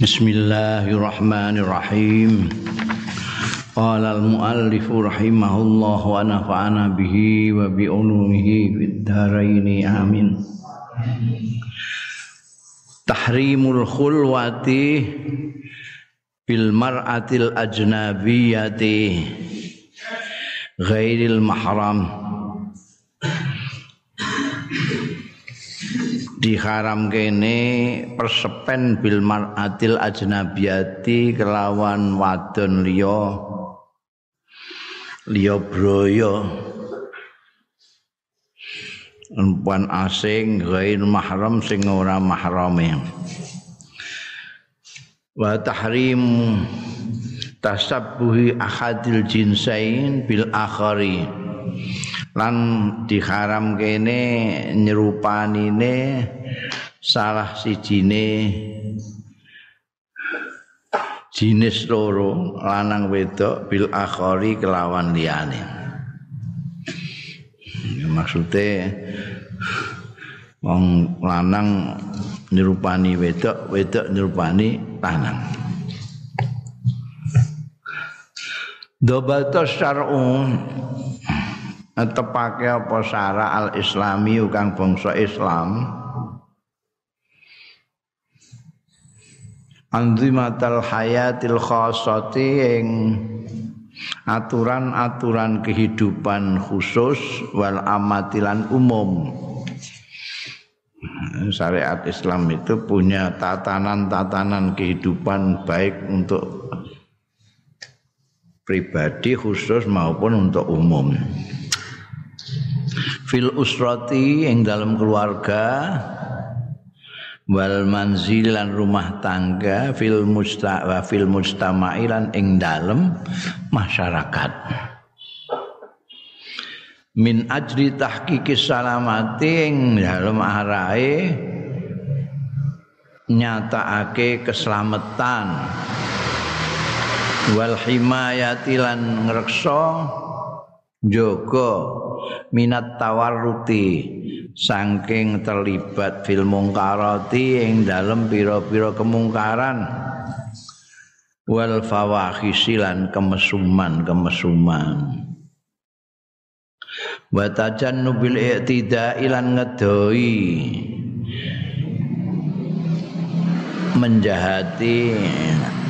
Bismillahirrahmanirrahim. Qala al-muallif rahimahullah wa nafa'ana bihi wa bi ulumihi fid dharain amin. Tahrimul khulwati bil mar'atil ajnabiyati ghairil mahram. Diharam kene persepen bil mar'atil ajnabiyati kelawan wadon liya liya broyo perempuan asing gair mahram sing ora mahrame. Wa tahrim tasabbuhi ahadil jinsain bil akhari lan diharam kene nyerupanine salah sijine jinis loro lanang wedok bil akhari kelawan liyane. Maksude wong lanang nyerupani wedok wedok nyerupani lanang. Dobal syar'u tepake apa syara al islami kang bangsa Islam anzimatal hayatil khassati ing aturan-aturan kehidupan khusus wal amatilan umum syariat Islam itu punya tatanan-tatanan kehidupan baik untuk pribadi khusus maupun untuk umum. Fil usrati ing dalam keluarga wal manzilan rumah tangga fil musta wa fil mustamailan ing dalam masyarakat. Min ajri tahqiqi salamati ing dalam arahe nyatakake keselamatan. Wal himayati lan ngreksa jaga minat tawarruti saking terlibat fil mungkarati ing dalem pira-pira kemungkaran. Wal fawahisi lan kemesuman-kemesuman. Wa tajannubil i'tida'i lan ngedoi menjahati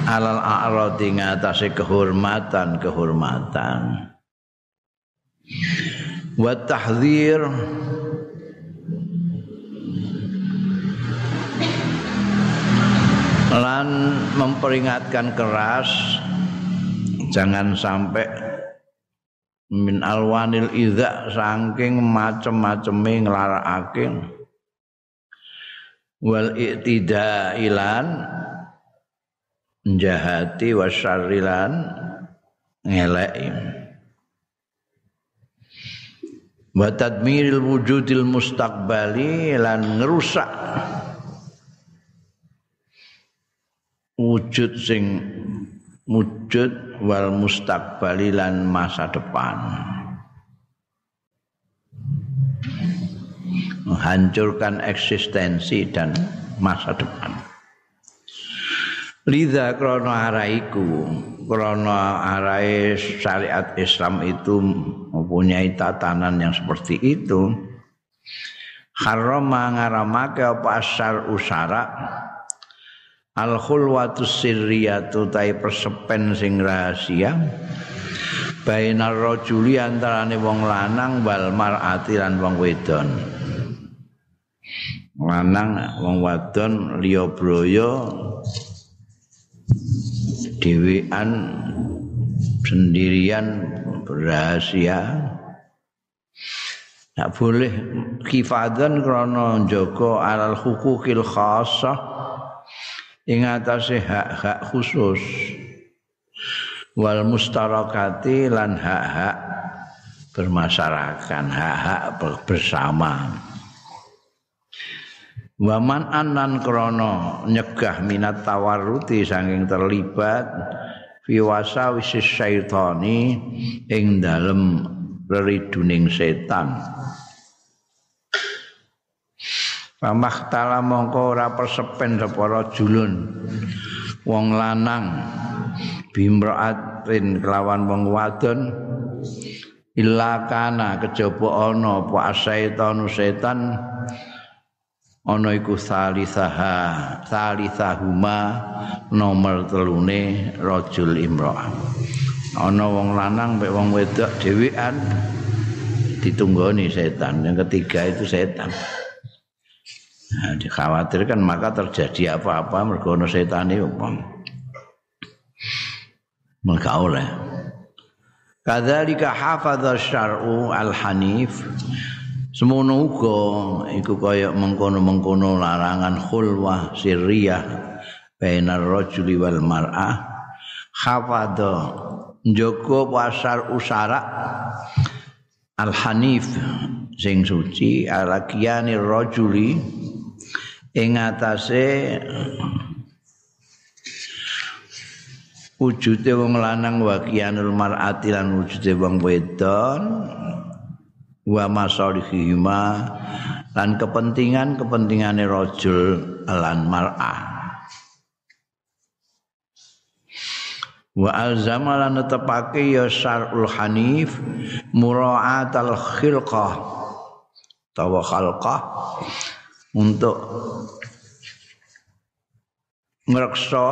alal a'radi ngatasé kehormatan kehormatan wa tahdzir lan memperingatkan keras jangan sampai min alwanil idza saking macem-maceme nglarakake. Wal iktidailan njahati wasyarrilan ngeleki wa tadmiril wujudil mustaqbali lan ngerusak wujud sing wujud wal mustaqbali lan masa depan. Menghancurkan eksistensi dan masa depan Lidha krono araiku krono arai syariat Islam itu mempunyai tatanan yang seperti itu. Harama ngaramake apa asar usara al khulwatu sirriyatu tai persepen sing rahasia. Bainar rajuli antarane wong lanang wal mar'ati lan wong wedon. Lanang wong wadon liya broyo dewean sendirian rahasia. Tak boleh kifadan krana jaga alal hukukil khassah ing hak-hak khusus. Wal mustarakati lan hak-hak bermasyarakat hak-hak bersama Waman anan krono nyegah minat tawaruti saking terlibat fi wasawis syaitani ing dalem reriduning setan. Pamahtala mongko ora persepen sapa julun wong lanang bimraatin kelawan wong wadon illa kana kejaba ana apa setan ana iku salisaha salisahuma nomor telune rajul imra'ah ana wong lanang mek wong wedok dhewean ditunggoni setan. Yang ketiga itu setan. Nah, dikhawatirkan maka terjadi apa-apa mergono setan itu maka oleh. Kadzalika hafadha syar'u al-hanif semono uga iku kaya mengkono-mengkono larangan khulwah sirriyah bainar rajuli wal mar'ah. Hafadha njogo pasar usara. Al-hanif sing suci alakiani rajuli. Ing atase wujude wong lanang wa kianul mar'ati lan wujude wong wedon wa masalihima lan kepentingan-kepentingane rajul lan mar'ah. Wa alzama lan netepake ya syarul hanif mura'atal khilqah tawa khalqah untuk ngreksa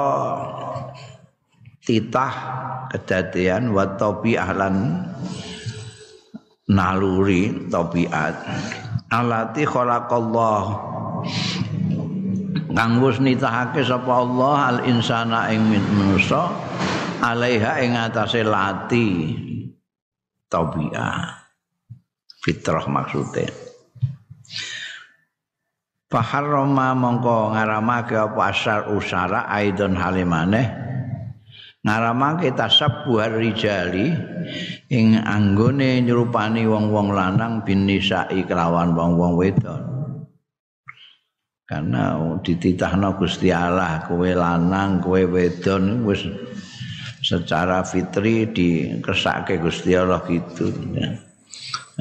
titah kedadian wa ahlan naluri tabiat. Alati khalaqallah. Kang wis nitahake sapa Allah al insana ing manusa alaiha ing atase lati. Tabiat. Fitrah maksudnya Faharrama mongko ngaramake apa asar usara aidon halimane ngaramake tasabbuhar rijali ing anggone nyerupani wong-wong lanang bin nisa'i kelawan wong-wong wedon. Karena dititahno Gusti Allah kowe lanang kowe wedon wis secara fitri dikesake Gusti Allah gitu. Ya.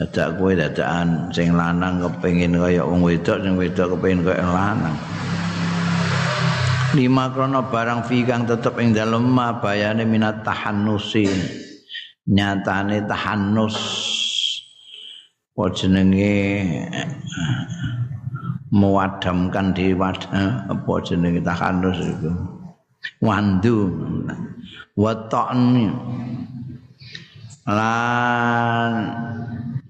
Ada kowe dadakan sing lanang kepengin kaya wong wedok sing wedok kepengin kaya lanang lima krono barang fi kang tetep ing dalem bayane minat tahannusi. Nyatane tahannus. Apa jenenge mewadamkan di wadah apa jenenge tahannus itu wandu. Waton lan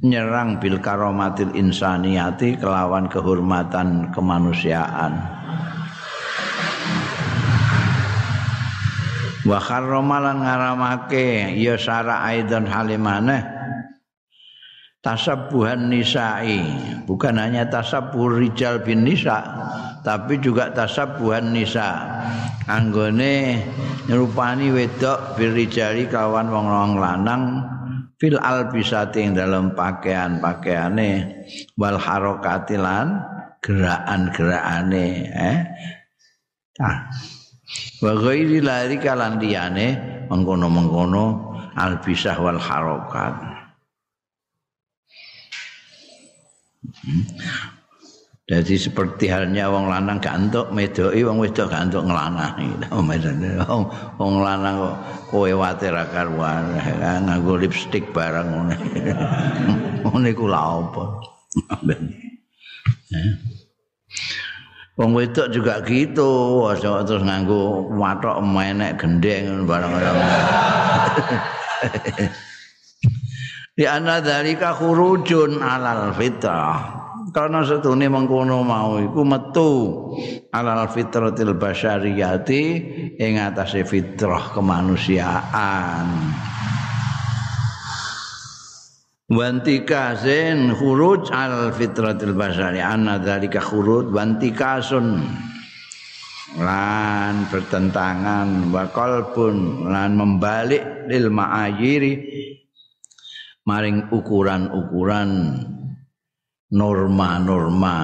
nyerang bil karomatil insaniyati kelawan kehormatan kemanusiaan wa kharramalan ngaramake ya syara aidan halimane tasabbuhan nisa'i. Bukan hanya tasabbuh rijal bin nisa tapi juga tasabbuhan nisa. Anggone nyerupani wedok bil rijali kawan wong lanang fil albisati ing dalam pakaian-pakaiane wal harokatilan gerakan-gerakane eh. Ah wa ghairi larika lan liyane mengkono-mengkono albisah wal harokat. Hmm. jadi seperti halnya wong lanang gantuk medoki wong wedok gantuk ngelanah wong wong lanang kok kowe watir karuan nganggo lipstik bareng ngene. Ngene ku lha apa Wong wedok juga gitu, terus nganggo watok menek gendeng barang-barang. Di ana dalika khurujun alal fitrah. Karena setune mengkono mau iku metu alal fitratil basyariyati ing atase fitrah kemanusiaan. Wantikasin khuruj al fitratil basari. Anna dzalika khuruj wantikasun lan bertentangan wa qalbun. Lan membalik lil ma'ayiri maring ukuran-ukuran norma-norma.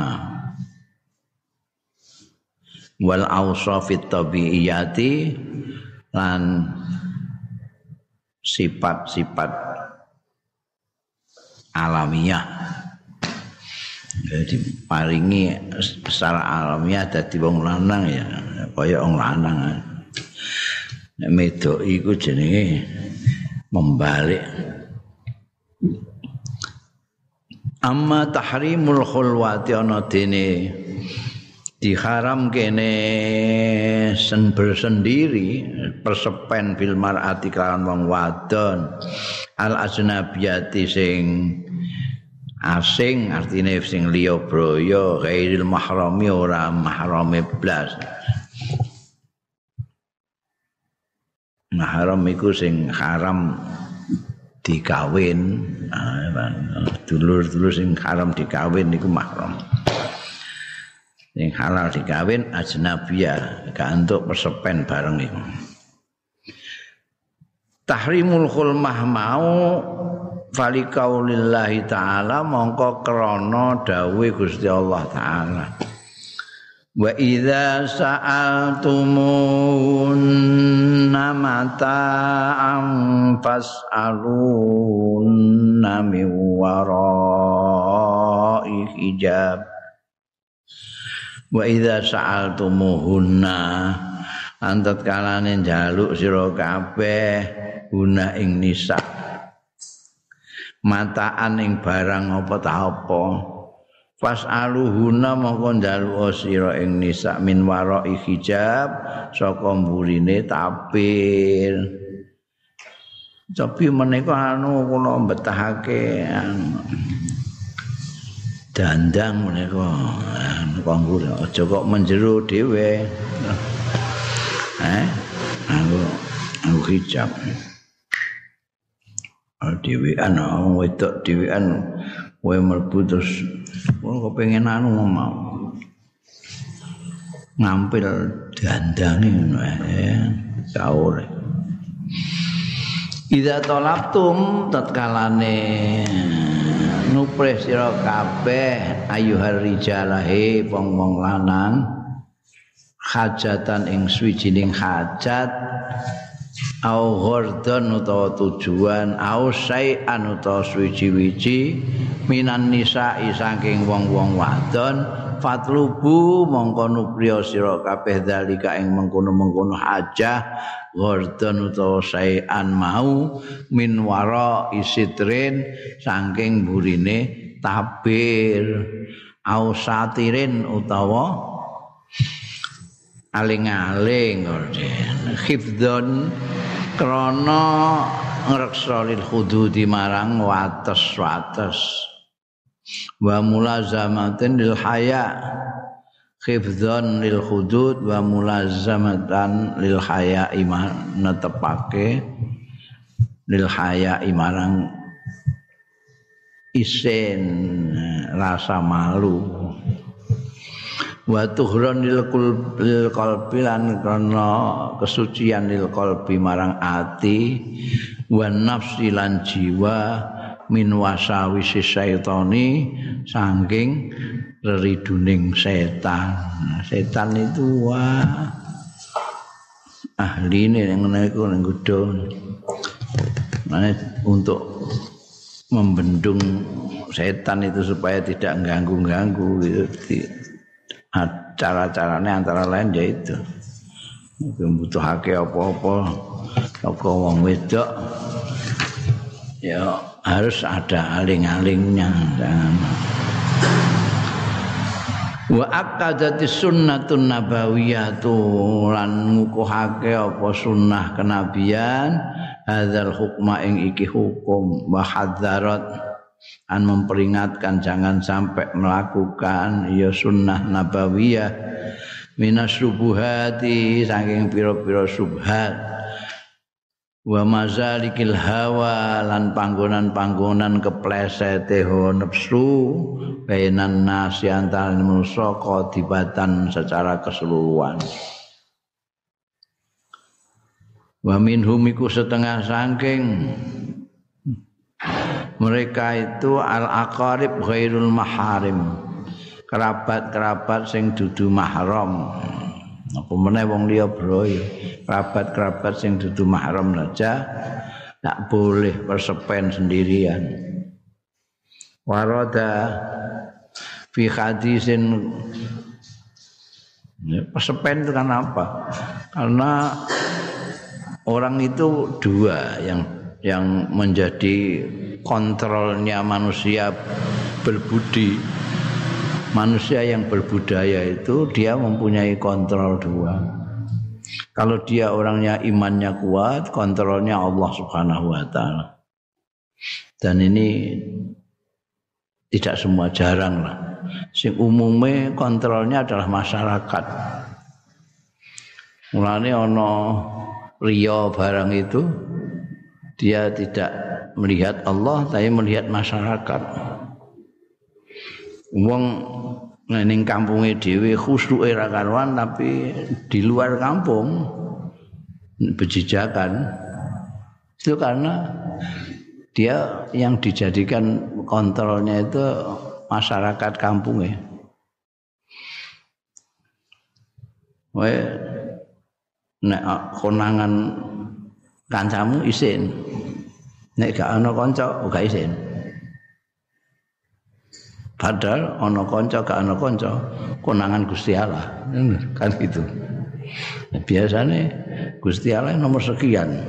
Wal awsafit tabiiyati lan sifat-sifat alamiah. Jadi paringi secara alamiah dadi wong lanang ya. Kaya wong lanang. Medok iku jenenge membalik. Amma tahrimul khulwati ana dene diharam kene sen bersendiri persepen bil mar'ati kelawan wong wadon. Al ajnabiyati sing asing artine sing liya braya ghairil mahrami ora mahrame blas. Mahram iku sing haram dikawin. Dulur-dulur sing haram dikawin iku mahram. Sing halal dikawin ajnabiyah gak entuk persepen bareng iku. Tahrimul khulmah mau fali kaulillahi ta'ala mongko krana dawuh Gusti Allah taala. Wa idza sa'altumun mata'an fas'alun min wara'i hijab. Wa idza sa'altumuhunna antat kalane njaluk sira kabeh guna ing nisa mataan ing barang apa ta apa. Fasaluhuna mongko njaluk sira ing nisa min wara hijab saka mburine tapir. Tapi menika anu kula betahake anu dandang menika kanggo aja kok menjero dhewe. Eh aku aku hijab dhewean wedok dhewean kowe mlebu terus kowe kepengin anu mau ngampil dandange ngono ya kaure Ida tolaptum tatkalane nupres sira kabeh ayuhar rijalahe wong-wong lanang hajatan ing swijining hajat au ghordon utawa tujuan au sayan utawa suwi-wiji minan nisa'i saking wong-wong wadon fatlubu mongko nupriya sira kabeh dalika ing mengkono-mengkono hajah ghordon utawa sayan mau min wara isitrin saking burine tabir. Au satirin utawa aling-aling khifdon krana ngreksa lil hududi marang wates-wates wa mulazamatin lil haya khifdon lil hudud. Wa mulazamatan lil haya iman netepake lil haya marang isen rasa malu wa tuhron lil qalbi lan kana kesucian lil qalbi marang ati wa nafsi lan jiwa min wasawisi syaitani saking reriduning setan setan itu wah ahli ini yang menaik yang untuk membendung setan itu supaya tidak ganggu-ganggu gitu. Cara-caranya antara lain ya itu. Membutuhake apa-apa toko wong wedok. Ya harus ada aling-alingnya wa aqadati sunnatun nabawiyatu lan ngukuhake apa sunnah kenabian hadzal hukma ing iki hukum wa hadzarat an memperingatkan jangan sampai melakukan ya sunnah nabawiyah minas subuhati saking piro-piro subhat. Wa mazalikil hawa lan panggonan-panggonan keplesete nafsu bainan nasi antara manusa qadibatan secara keseluruhan. Wa minhum iku setengah saking mereka itu al aqarib ghairul maharim. Kerabat-kerabat sing dudu mahram. Apa meneh wong liya bro kerabat-kerabat sing dudu mahram saja tak boleh persepen sendirian. Warada fi hadisin. Persepen itu kan apa? Karena orang itu dua yang yang menjadi kontrolnya manusia berbudi. Manusia yang berbudaya itu dia mempunyai kontrol dua. Kalau dia orangnya imannya kuat kontrolnya Allah Subhanahu wa taala. Dan ini tidak semua jarang lah. Sing umumnya kontrolnya adalah masyarakat. Mulane ana riya barang itu dia tidak melihat Allah tapi melihat masyarakat. Wong ning kampunge dhewe khusyuke ra karuan tapi di luar kampung bejijakan itu karena dia yang dijadikan kontrolnya itu masyarakat kampungnya. Wae nek konangan kancamu isin. Nek gak ana kanca gak isin. Padahal ana kanca gak ana kanca konangan Gusti Allah. Kan gitu. Biasanya Gusti Allah nomor sekian.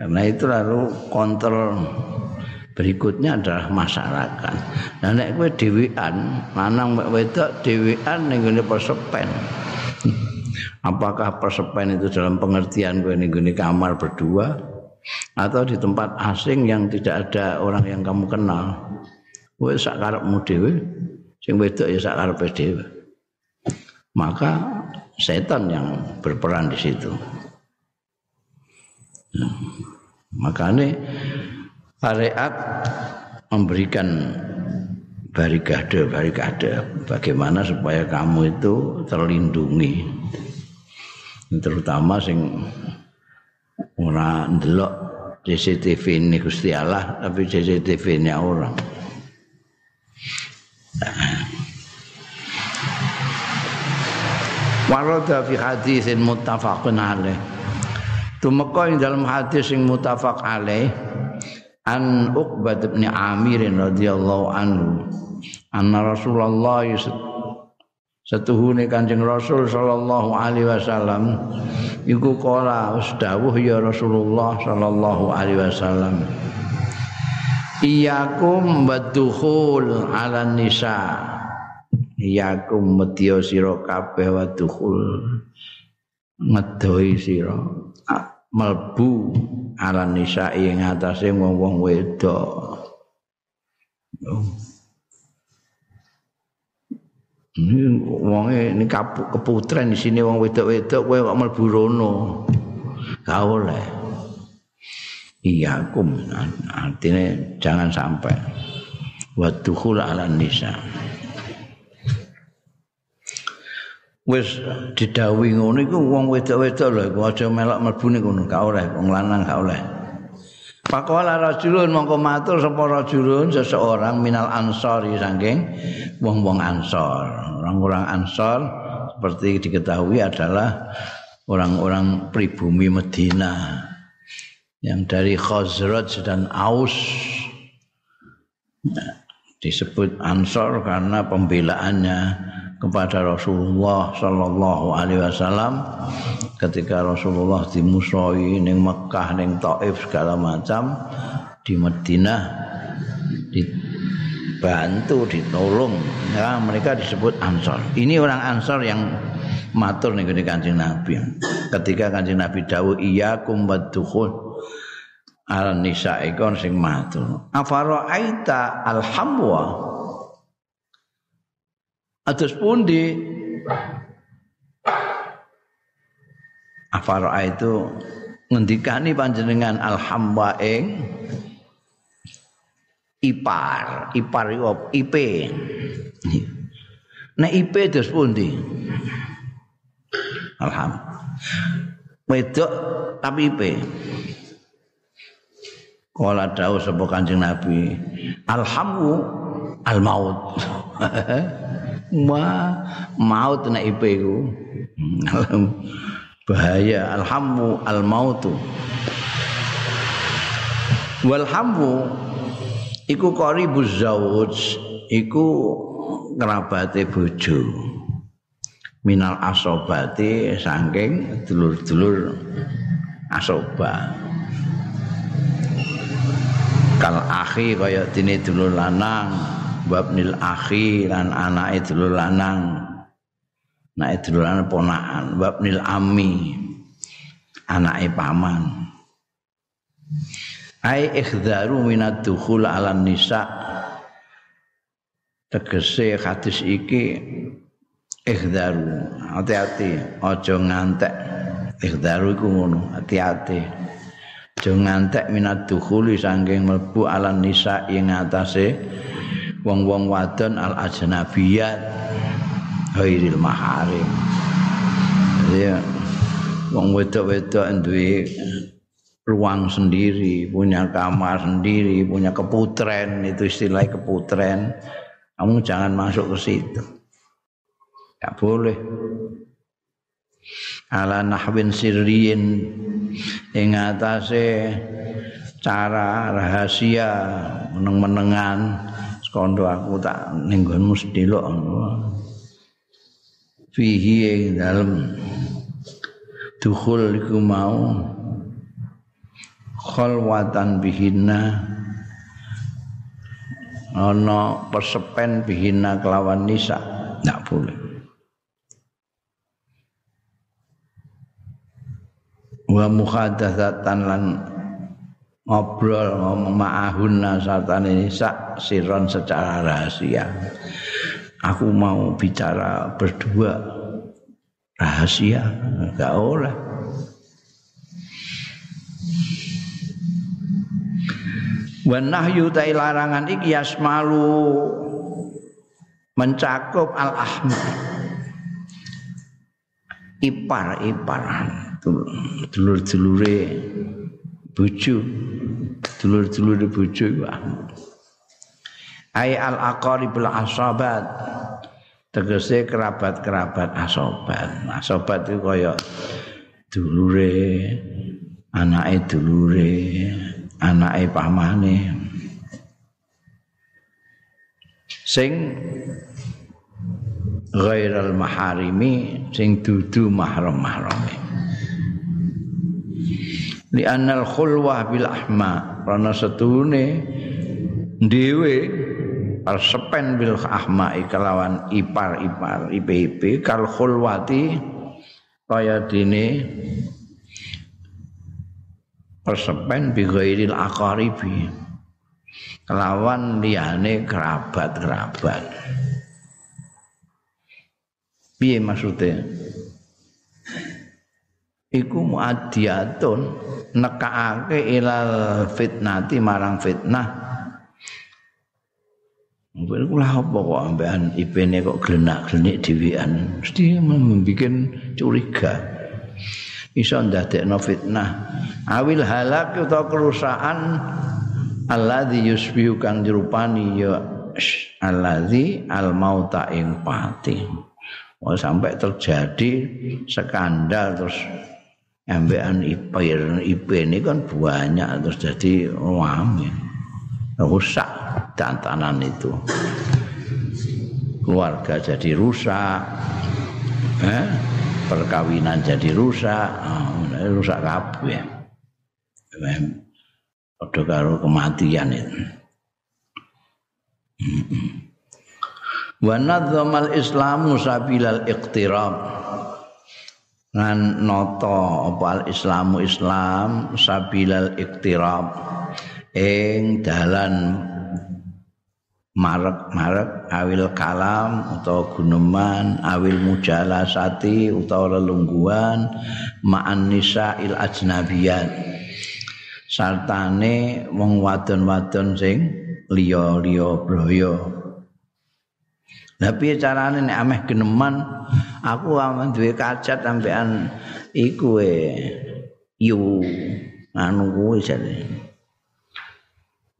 Karena itu lalu kontrol berikutnya adalah masyarakat. Nah nek kowe dhewean, lanang wedok dhewean ning ngene persepen. Apakah persepen itu dalam pengertian gue nih kamar berdua atau di tempat asing yang tidak ada orang yang kamu kenal? Gue sakarepmu dhewe, sing wedok ya sakarepe dhewe. Maka setan yang berperan di situ. Makanya syariat memberikan barikade barikade bagaimana supaya kamu itu terlindungi terutama sing ora ndelok CCTV ini Gusti Allah tapi CCTV ini orang Warada fi hadisin muttafaqun alaih. Tumeka ing dalam hadis sing muttafaq alaih an Uqbah bin Amir radhiyallahu anhu anna Rasulullah setuhune Kanjeng Rasul sallallahu alaihi wasallam iku kala dawuh ya Rasulullah sallallahu alaihi wasallam Iyakum badukhul ala nisa. Iyakum medya sira kabeh wadukhul ngedoi sira melbu ala nisa ing atase wong-wong wedok wonge ini keputren di sini wong wedok-wedok kowe kok mlebu rono. Gak oleh. Iya kum artinya jangan sampai. Wa dukhul ala nisa. Wis didhawuhi ngono iku wong wedok-wedok lho aja melok mlebu ning ngono gak oleh wong lanang gak oleh Pakola rajulun mongko matur sapa rajulun seseorang minal ansori saking wong-wong ansor. Orang-orang ansor seperti diketahui adalah orang-orang pribumi Medina. Yang dari Khazraj dan Aus. Disebut ansor karena pembelaannya kepada Rasulullah sallallahu alaihi wasallam ketika Rasulullah dimusuhi ning Mekah ning Taif segala macam di Madinah dibantu ditolong. Ya mereka disebut Ansor ini orang Ansor yang matur nih kancing Nabi. Ketika kancing Nabi dawuh iya kumbadukhul al nisa ikon sing matur. Afaro aita alhamwa Atus pundi Afara itu ngendikani panjenengan alhamba ing ipar, ipar iku IP. Nek IP terus pundi? Alham. Wedok tapi IP. Kala dawuh sapa Kanjeng Nabi, alhamu al maut. Ma maut nek ipe ku. Bahaya alhamu al mautu. Walhamu iku qaribuz zauj iku kerabate bojo. minal asobati saking dulur-dulur asoba kal akhi kaya dene dulur lanang babnil akhi lan anake dulur lanang. Anake dulur lanang ponakan. Babnil ami anake paman. Ai ikhdaru minad dukhul ala nisa. Tegese hadis iki ikhdaru. Hati-hati aja ngantek. Ikhdaru iku ngono hati-hati. Aja ngantek minat dukhuli saking mlebu ala nisa ing atase wong-wong wadon al ajnabiyat ghairil maharim ya wong wedok-wedok duwe ruang sendiri, punya kamar sendiri, punya keputren, itu istilah keputren. Kamu jangan masuk ke situ. Tak boleh. Ala nahwin sirriin ing atase cara rahasia meneng-menengan sekondo aku tak ning nggonmu sedelok fihi ing dalem. Dukhul iku mau. Khalwatan bihinna. Ana persepen bihinna kelawan nisa. Ndak boleh. Wa muhadatsatan lan ngobrol ngomong ma'ahunna sartane nisa siron secara rahasia. Aku mau bicara berdua. Rahasia? Enggak oleh. Nahyu ta larangan iki yasmalu mencakup al ahmad ipar iparan dulur-dulure bojo dulur-dulure bojo iku ay al aqaribul asabat tegese kerabat-kerabat asobat. Asobat itu kaya dulure anake dulure anake pamane. Sing ghairal maharimi sing dudu mahram-mahrame li anal khulwah bil ahma. Karena setune dhewe sepen bil ahma kelawan ipar-ipar ip-ip kal khulwati kaya dene persepen bi ghairil aqaribi. Kelawan liyane kerabat-kerabat. Piye maksude iku muadiyatun nekaake ilal fitnati marang fitnah Mungkin kula apa kok ambekan ipene kok glenak-glenik dhewean mesti membuat curiga. Iso ndadekno fitnah. Awil halak utawa kerusakan alladzi yusbihu kang jerupani ya alladzi al mauta ing pati. Oh, sampai terjadi skandal terus ambekan ipir ipir ini kan banyak terus jadi rame. Rusak dantanan itu. Keluarga jadi rusak. Eh? perkawinan jadi rusak. Oh, rusak kabeh. Padha karo kematian itu. Wa nadzamal islamu sabilal iqtirab lan nata apa al islamu islam sabilal iqtirab ing dalan marek-marek awil kalam utawa guneman awil mujalasati utawa lelungguan ma'an nisa'il ajnabiyat sartane wong wadon-wadon sing liya-liya braya Lah piye carane nek ameh geneman aku ameh duwe kacet sampean iku e yu anu kuwi jane.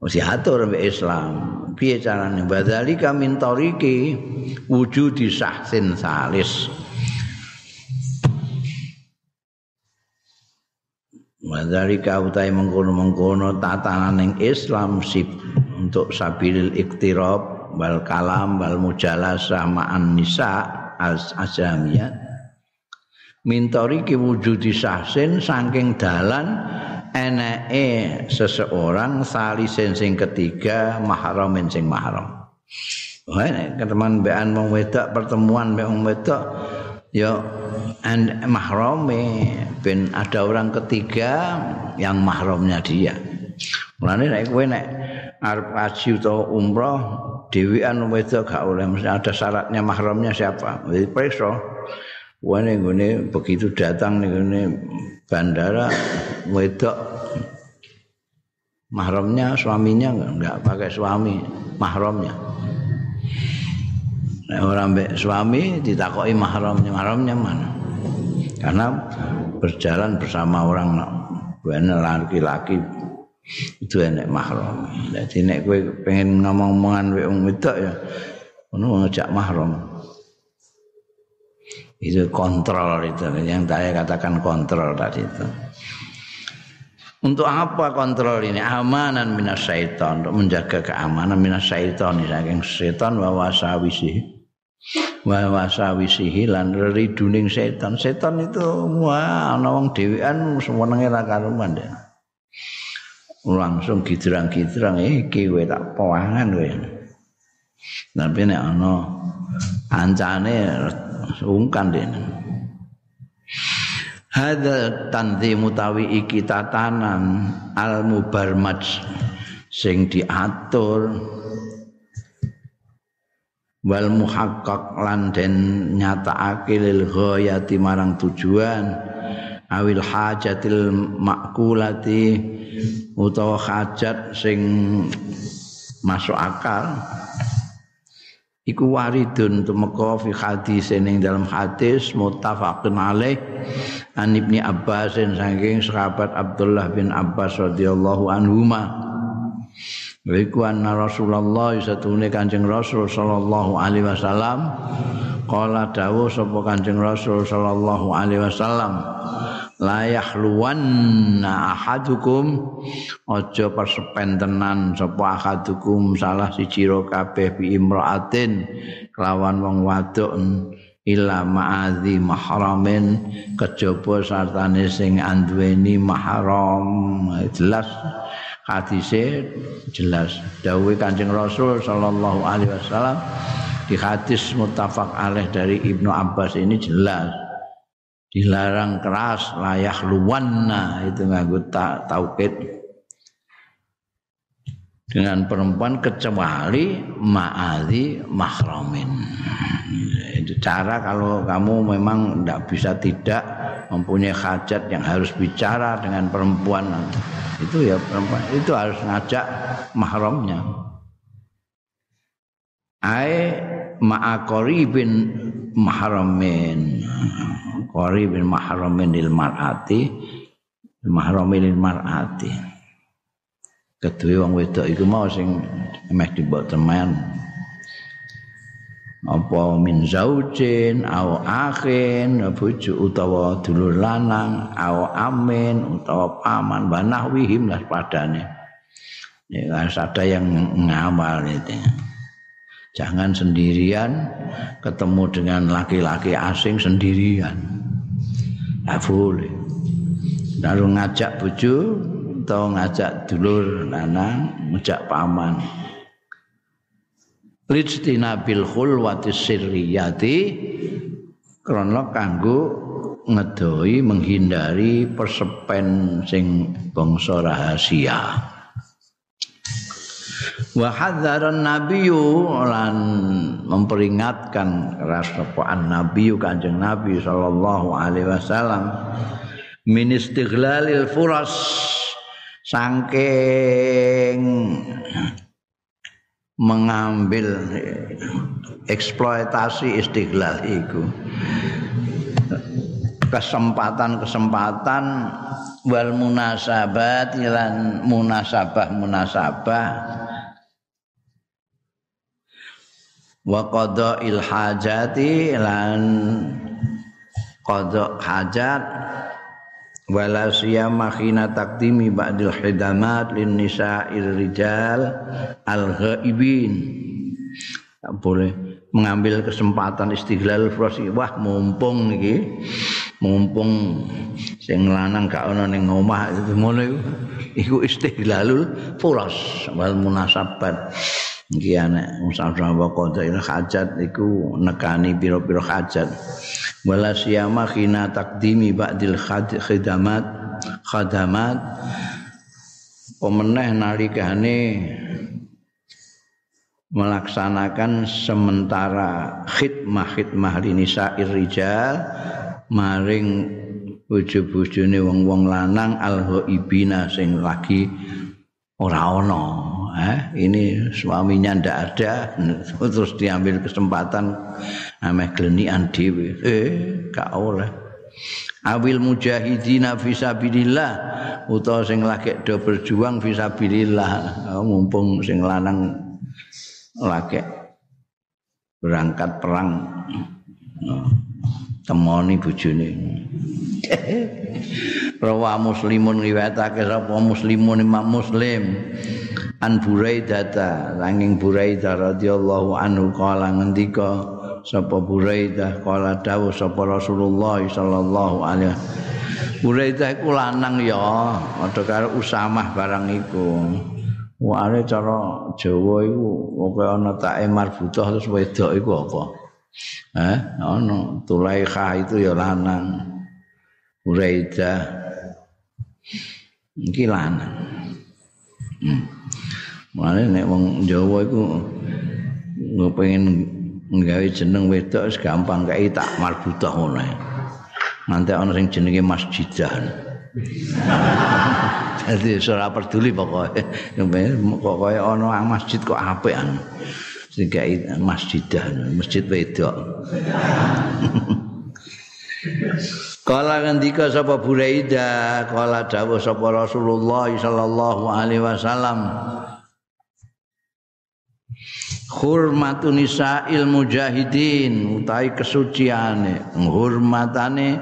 Mesti atur mbek Islam. Piye carane badzalika min tariqi wujudi sahsin salis. Badzalika utai mengkono-mengkono tatanan ing Islam sip untuk sabilil iktirab wal kalam wal mujalasah ma'an nisa ajamiyat mintori ki wujudi sahsin saking dalan eneke seseorang salisen sing ketiga mahramin sing mahram Wah, ketemuan bean wong wedok pertemuan mbek wong wedok ya and mahrame ben ada orang ketiga yang mahramnya dia. Mulane nek kowe nek arep haji utawa umroh dhewean wedok gak oleh mesti ada syaratnya mahramnya siapa. Jadi preso. Wane ngene begitu datang nih bandara wedok mahramnya suaminya enggak pakai suami mahramnya. Nek ora mbek suami ditakoki mahramnya, mahramnya mana? Karena berjalan bersama orang laki-laki itu enek mahram. Jadi nek kowe pengen ngomong-ngomongan wek wong wedok ya ono ngejak mahram. Itu kontrol itu yang saya katakan kontrol tadi itu. Untuk apa kontrol ini? Amanan minas syaitan untuk menjaga keamanan minas syaitan saking setan wa wasawisi. wa wasawisihi lan riduning setan setan itu wah ana wong dhewean semenenge ra karuman deh langsung gidrang-gidrang iki kowe tak pawangan kowe. Tapi nek ana ancane sungkan deh Hadza tanzimu tawi iki tatanan al mubarmaj sing diatur. Wal muhaqqaq lan den nyatakake lil ghayati marang tujuan awil hajatil makulati utawa hajat sing masuk akal. Iku waridun tumeka fi hadis ning dalam hadis muttafaqun alaih. An ibni Abbas saking sahabat Abdullah bin Abbas radhiyallahu anhuma Iku anna Rasulullah satune Kanjeng Rasul sallallahu alaihi wasallam. Qala dawuh sapa Kanjeng Rasul sallallahu alaihi wasallam la yahluwanna ahadukum. Aja persepen tenan sapa ahadukum salah siji ro kabeh bi imraatin kelawan wong wadok ila ma'adhi mahramin kejaba sartane sing anduweni mahram. Jelas hadise jelas. Dawuh Kanjeng Rasul sallallahu alaihi wasallam di hadis muttafaq alaih dari Ibnu Abbas ini jelas. Dilarang keras layak luwanna itu nganggo ta taukid dengan perempuan kecuali ma'ali mahramin. Itu cara kalau kamu memang tidak bisa tidak mempunyai hajat yang harus bicara dengan perempuan. Itu ya perempuan itu harus ngajak mahramnya. Ai ma'akori bin mahramin. Qori bin mahramin lil mar'ati mahramin lil mar'ati kedua wong wedok iku mau sing meh dibok teman. Apa min zaujin au akhin bojo utawa dulur lanang au amin utawa paman banah wihim lah padane. Ya harus ada yang ngawal itu. Jangan sendirian ketemu dengan laki-laki asing sendirian. Tak boleh. Lalu ngajak bojo atau ngajak dulur lanang ngajak paman. Lijtina bil khulwati sirriyati krana kanggo ngedoi menghindari persepen sing bangsa rahasia. Wa hadzaran nabiyyu lan memperingatkan rasapaan nabiyyu kanjeng nabi sallallahu alaihi wasallam min istighlalil furas saking mengambil eksploitasi istiqlal itu kesempatan-kesempatan wal munasabat lan munasabah munasabah wa qada'il hajati lan qada' hajat wala siyama khina taqdimi ba'dil hidamat lin nisa'ir rijal al ghaibin tak boleh mengambil kesempatan istiglal fursi wah mumpung iki mumpung sing lanang gak ana ning omah ngono iku. Iku istiglalul furas wal munasabat. Iki ana musafir wa qada hajat iku nekani pira-pira hajat wala siyama khina takdimi ba'dil khidamat khadamat. Pemeneh nalikane melaksanakan sementara khidmah-khidmah linisa irrijal maring bojo-bojone wong-wong lanang al-ghaibina sing lagi ora ana eh ini suaminya ndak ada terus diambil kesempatan ameh glenian dhewe. Eh gak oleh. Awil mujahidina fisabilillah utawa sing lagi do berjuang fisabilillah mumpung sing lanang lagi berangkat perang. Temoni bojone. Rawa muslimun riwayatake sapa muslimun imam muslim? An buraidah langing buraidah radhiyallahu anhu kala ngendika sapa buraidah kala dawuh sapa rasulullah sallallahu alaihi Buraidah iku lanang ya, padha karo Usamah barang iku. Wale cara Jawa iku pokoke ana take marbutah terus wedok iku apa? Eh, ana Tulaikha itu ya lanang. Uraida iki lanang. Hmm. Mane nek wong Jawa iku ngepengin nggawe jeneng wedok wis gampang kae tak marbutah ngono. Nanti ana sing jenenge masjidan. Jadi ora peduli pokoknya. Pokoknya ana masjid kok apekan. Sehingga masjidan, masjid wedok. Kala ngendika sapa Buraida, kala dawuh sapa Rasulullah sallallahu alaihi wasallam. Hurmatun nisa'il mujahidin utawi kesuciane, ngurmatane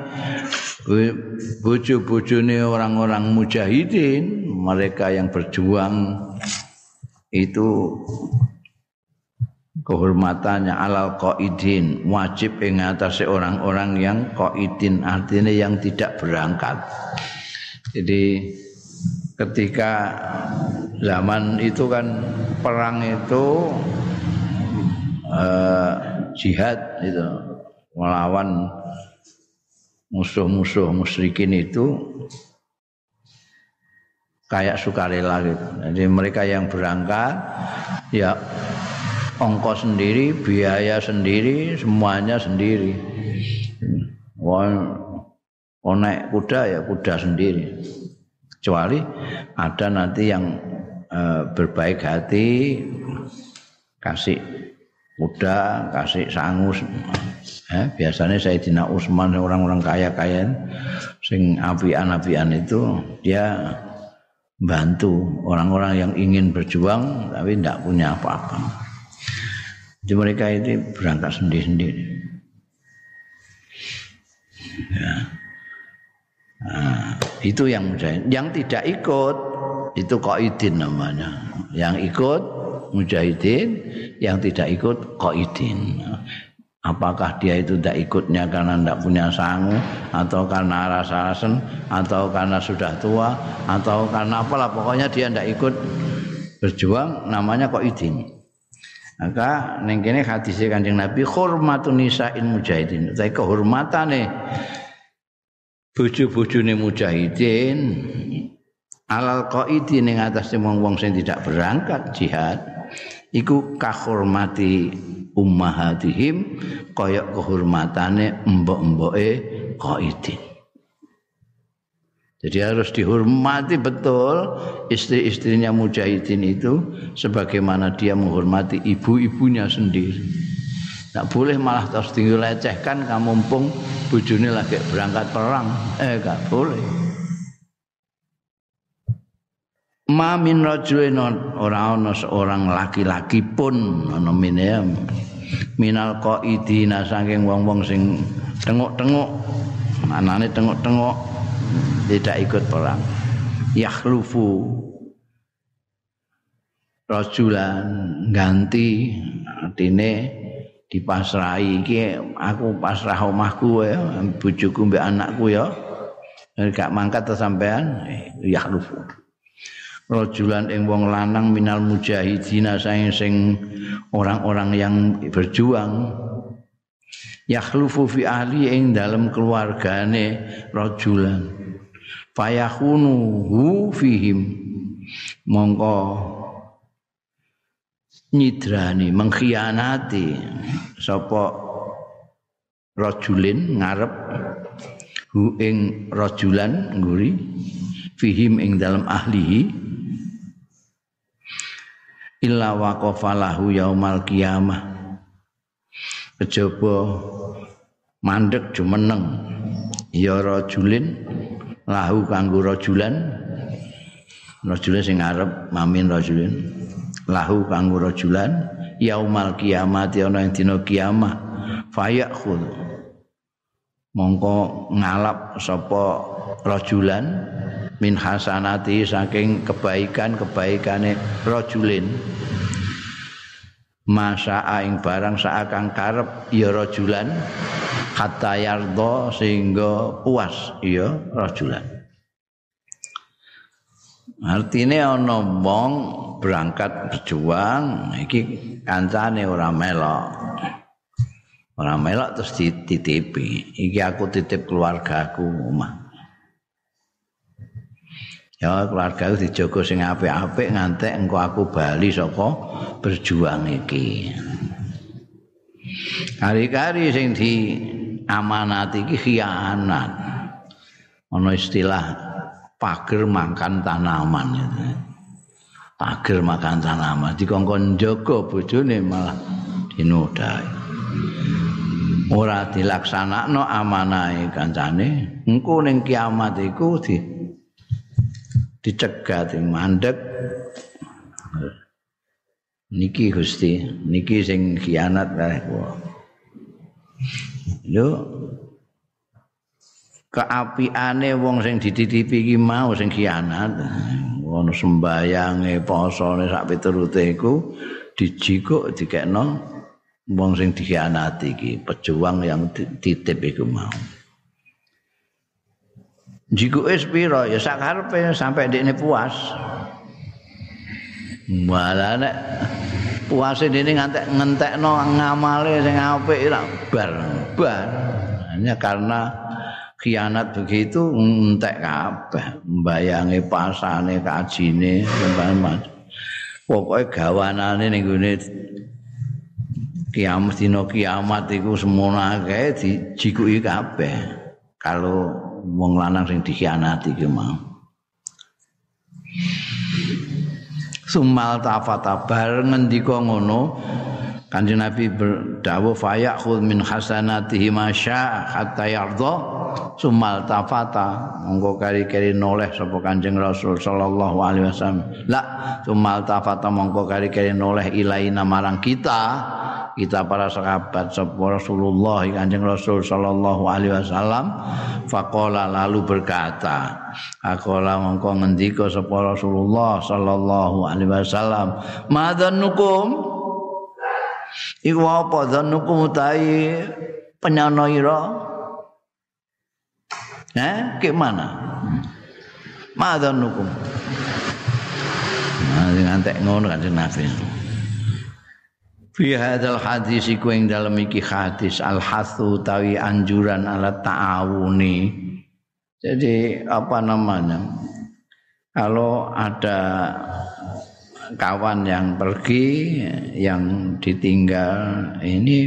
bojo-bojone orang-orang mujahidin, mereka yang berjuang itu kehormatannya alal qaidin wajib ing orang-orang yang qaidin artinya yang tidak berangkat. Jadi ketika zaman itu kan perang itu eh, jihad itu melawan musuh-musuh musyrikin itu kayak sukarela gitu. Jadi mereka yang berangkat ya ongkos sendiri, biaya sendiri, semuanya sendiri. Wah, naik kuda ya kuda sendiri. Kecuali ada nanti yang e, berbaik hati kasih kuda, kasih sangus Eh, biasanya Sayyidina Utsman orang-orang kaya-kaya sing apian-apian itu dia bantu orang-orang yang ingin berjuang tapi tidak punya apa-apa. Jadi mereka itu berangkat sendiri-sendiri. Ya. Nah, itu yang. Yang tidak ikut itu qaidin namanya. Yang ikut mujahidin, yang tidak ikut qaidin. Apakah dia itu tidak ikutnya karena tidak punya sangu atau karena rasa rasen atau karena sudah tua atau karena apalah pokoknya dia tidak ikut berjuang namanya kok izin. Maka ning kene hadis Kanjeng Nabi hormatun nisa'in mujahidin. Tapi kehormatane bojo-bojone mujahidin alal qaidi ning atas wong-wong sing tidak berangkat jihad iku kahormati ummahatihim kaya kehormatane mbok-mboke qaidin. Jadi harus dihormati betul istri-istrinya mujahidin itu sebagaimana dia menghormati ibu-ibunya sendiri. Tak boleh malah terus tinggal lecehkan kamu mumpung bujuni lagi berangkat perang. Eh, gak boleh. Ma min rajulin ora ana seorang laki-laki pun ana mine minal qaidina saking wong-wong sing tengok-tengok anane tengok-tengok tidak ikut perang. Yakhlufu rajulan ganti artine dipasrahi. Iki aku pasrah omahku ya bojoku mbek anakku ya. Gak mangkat sampean ya lufu rajulan ing wong lanang minal mujahidina saing sing orang-orang yang berjuang. Yakhlufu fi ahli ing dalam keluargane rajulan fayahunu hu fihim. Mongko nyidrani mengkhianati sapa rajulin ngarep hu ing rajulan nguri fihim ing dalam ahlihi illa waqafa lahu yaumal qiyamah. Kejaba mandek jumeneng. Ya rajulin lahu kanggo rajulan. Rajulan sing arep mamin rajulin. Lahu kanggo rajulan. Yaumal kiamat ana ing dina kiamah fayakhud mongko ngalap sapa rajulan min hasanati saking kebaikan-kebaikane rajulin masa ing barang saakang karep ya rajulan hatta yardo sehingga puas ya rajulan Artinya ana wong berangkat berjuang iki kancane ora melok. Ora melok terus dititipi. Iki aku titip keluargaku omah. Ya keluarga dijogo sing apik-apik ngantek engko aku bali saka berjuang iki. Kari-kari sing di amanati iki khianat. Ana istilah pager makan tanaman itu. Pager makan tanaman dikongkon jaga bojone malah dinodai. Ora dilaksanakno amanahe kancane, engko ning kiamat iku di dicegat mandek. Niki Gusti, niki sing khianat kae. Lho, keapiane wong sing dititipi iki mau sing khianat ono sembayange posone sak piturute iku dijikuk dikekno wong sing dikhianati iki pejuang yang titip iku mau Jiku es piro ya sak karepe sampai dekne puas. Malah nek puase dene ngantek ngentekno ngamale sing apik bar bar. Hanya karena khianat begitu entek kabeh mbayangi pasane kajine teman pokoke gawanane ning gone kiamat dina kiamat iku semono akeh dijikuki kabeh kalau wong lanang sing dikhianati ki mau. Sumal tafata bar ngendika ngono Kanjeng Nabi berdawuh fayakhul min hasanatihi masya hatta yardha. Sumal tafata monggo kari-kari noleh sapa Kanjeng Rasul sallallahu alaihi wasallam. La sumal tafata monggo kari-kari noleh ilaina marang kita kita para sahabat sapa Rasulullah Kanjeng Rasul sallallahu alaihi wasallam faqala lalu berkata aqala mongko ngendika sapa Rasulullah sallallahu alaihi wasallam madzanukum Iku apa dzanukum utahi penyana ira? Eh, ke mana? Madzanukum. Nah, ngantek ngono kan Nabi. Fi hadzal hadis iku ing dalem iki hadis al hasu tawi anjuran ala ta'awuni. Jadi apa namanya? Kalau ada kawan yang pergi yang ditinggal ini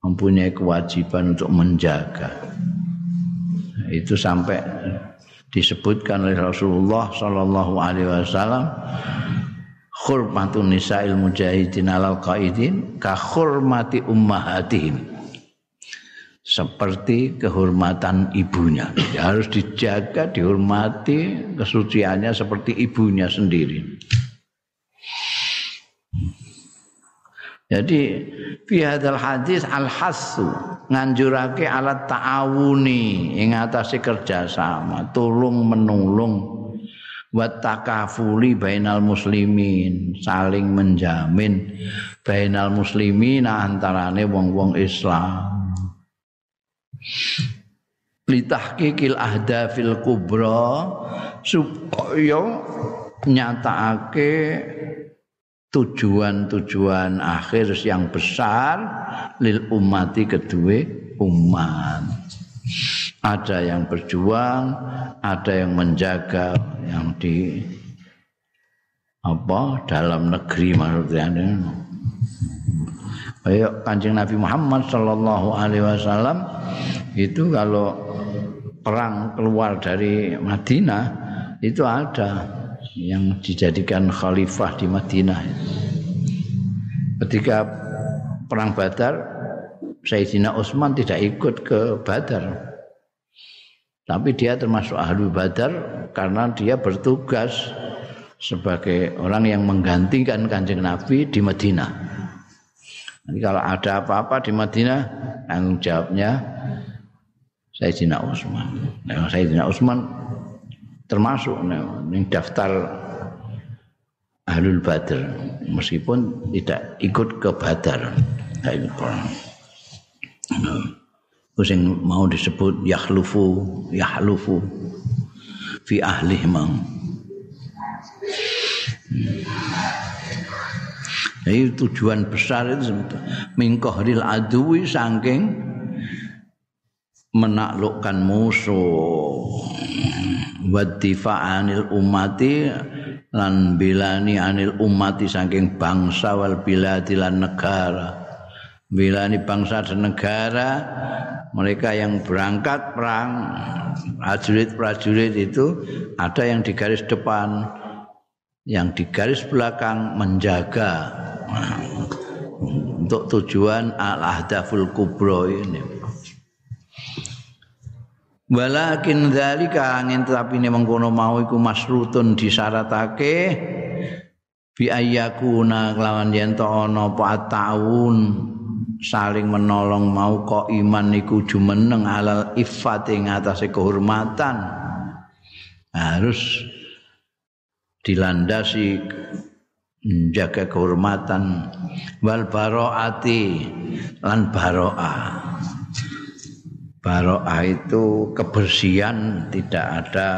mempunyai kewajiban untuk menjaga itu sampai disebutkan oleh Rasulullah Shallallahu Alaihi Wasallam khurmatun nisa'il mujahidin alal qaidin ka khurmati ummahatihim. Seperti kehormatan ibunya. Ya, harus dijaga dihormati kesuciannya seperti ibunya sendiri. Jadi fi hadzal hadis al hasu nganjurake alat ta'awuni ing atase kerjasama tulung menulung wa takafuli bainal muslimin saling menjamin bainal muslimin antarane wong-wong Islam. Litahqiqil ahdafil kubra supaya nyatakake tujuan-tujuan akhir yang besar lil umati kedua umat ada yang berjuang ada yang menjaga yang di apa dalam negeri maksudnya Ayo kanjeng Nabi Muhammad Sallallahu Alaihi Wasallam itu kalau perang keluar dari Madinah itu ada yang dijadikan khalifah di Madinah. Ketika perang Badar, Sayyidina Utsman tidak ikut ke Badar. Tapi dia termasuk ahli Badar karena dia bertugas sebagai orang yang menggantikan Kanjeng Nabi di Madinah. Jadi kalau ada apa-apa di Madinah, tanggung jawabnya Sayyidina Utsman. Nah, Sayyidina Utsman termasuk nih daftar Ahlul Badr meskipun tidak ikut ke Badar. Tidak Nah, mau disebut yakhlufu, yakhlufu fi ahli mang. Jadi tujuan besar itu mingkohril adui saking menaklukkan musuh. Wadifa anil umati lan bilani anil umati saking bangsa wal biladi lan negara. Bilani bangsa dan negara mereka yang berangkat perang prajurit-prajurit itu ada yang di garis depan yang di garis belakang menjaga untuk tujuan al-ahdaful kubro ini. Walakin dzalika angin tapi ne mengkono mau iku masrutun disyaratake bi ayyakuna kelawan yen to ana taun saling menolong mau kok iman iku jumeneng alal iffat ing atase kehormatan. Harus dilandasi menjaga kehormatan. Wal baroati lan baroa. Baroa itu kebersihan tidak ada